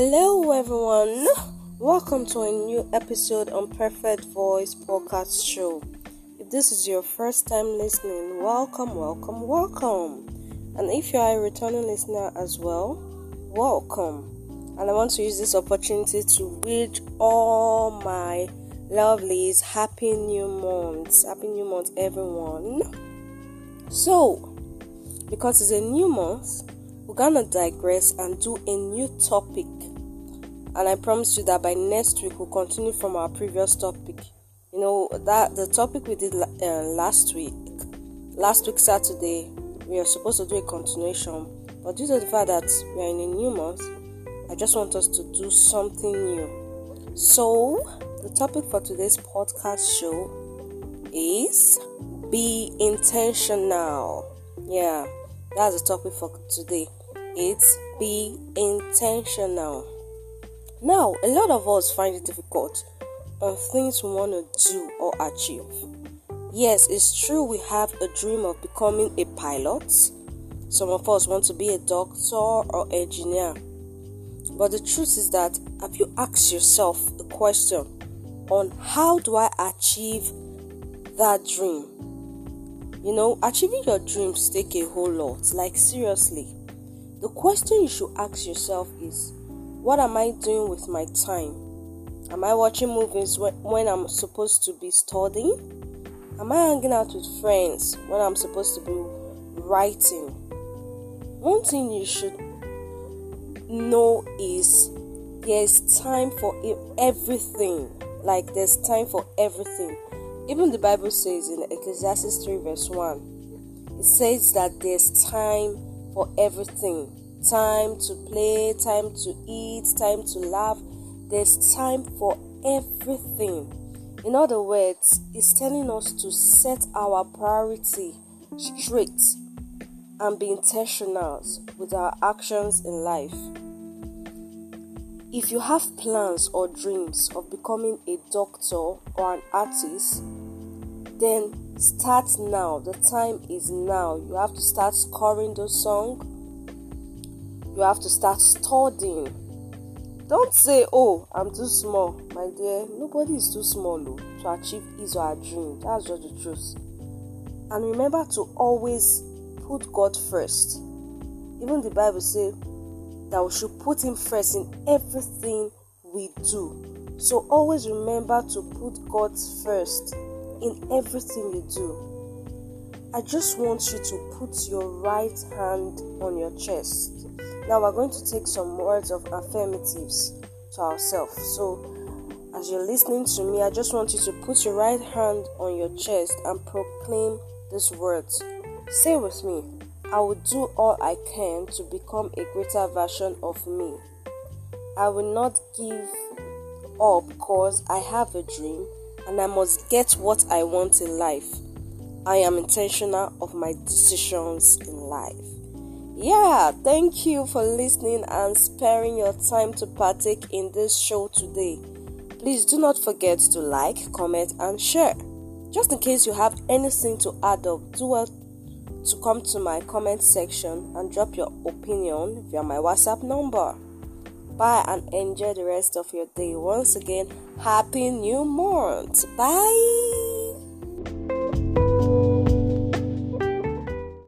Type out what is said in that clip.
Hello, everyone. Welcome to a new episode on Perfect Voice Podcast Show. If this is your first time listening, welcome, welcome, welcome. And if you are a returning listener as well, welcome. And I want to use this opportunity to wish all my lovelies happy new month. Happy new month, everyone. So, because it's a new month, we're gonna digress and do a new topic. And I promise you that by next week we'll continue from our previous topic. You know that the topic we did uh, last week, last week Saturday, we are supposed to do a continuation. But due to the fact that we are in a new month, I just want us to do something new. So, the topic for today's podcast show is be intentional. Yeah, that's the topic for today. Be intentional. Now, a lot of us find it difficult on things we want to do or achieve. Yes, it's true we have a dream of becoming a pilot. Some of us want to be a doctor or engineer. But the truth is that have you asked yourself a question on how do I achieve that dream? You know, achieving your dreams take a whole lot. Like seriously. The question you should ask yourself is what am I doing with my time? Am I watching movies when I'm supposed to be studying? Am I hanging out with friends when I'm supposed to be writing? One thing you should know is there's time for everything. Like there's time for everything. Even the Bible says in Ecclesiastes 3, verse 1, it says that there's time for everything time to play, time to eat, time to laugh. There's time for everything. In other words, it's telling us to set our priority straight and be intentional with our actions in life. If you have plans or dreams of becoming a doctor or an artist, then start now. The time is now. You have to start scoring those songs. You have to start studying. Don't say, Oh, I'm too small. My dear, nobody is too small though, to achieve his or her dream. That's just the truth. And remember to always put God first. Even the Bible says that we should put Him first in everything we do. So always remember to put God first in everything you do. I just want you to put your right hand on your chest. Now we're going to take some words of affirmatives to ourselves. So as you're listening to me, I just want you to put your right hand on your chest and proclaim these words. Say with me, I will do all I can to become a greater version of me. I will not give up because I have a dream and I must get what I want in life. I am intentional of my decisions in life. Yeah, thank you for listening and sparing your time to partake in this show today. Please do not forget to like, comment, and share. Just in case you have anything to add up, do well to come to my comment section and drop your opinion via my WhatsApp number. Bye and enjoy the rest of your day. Once again, happy new month. Bye.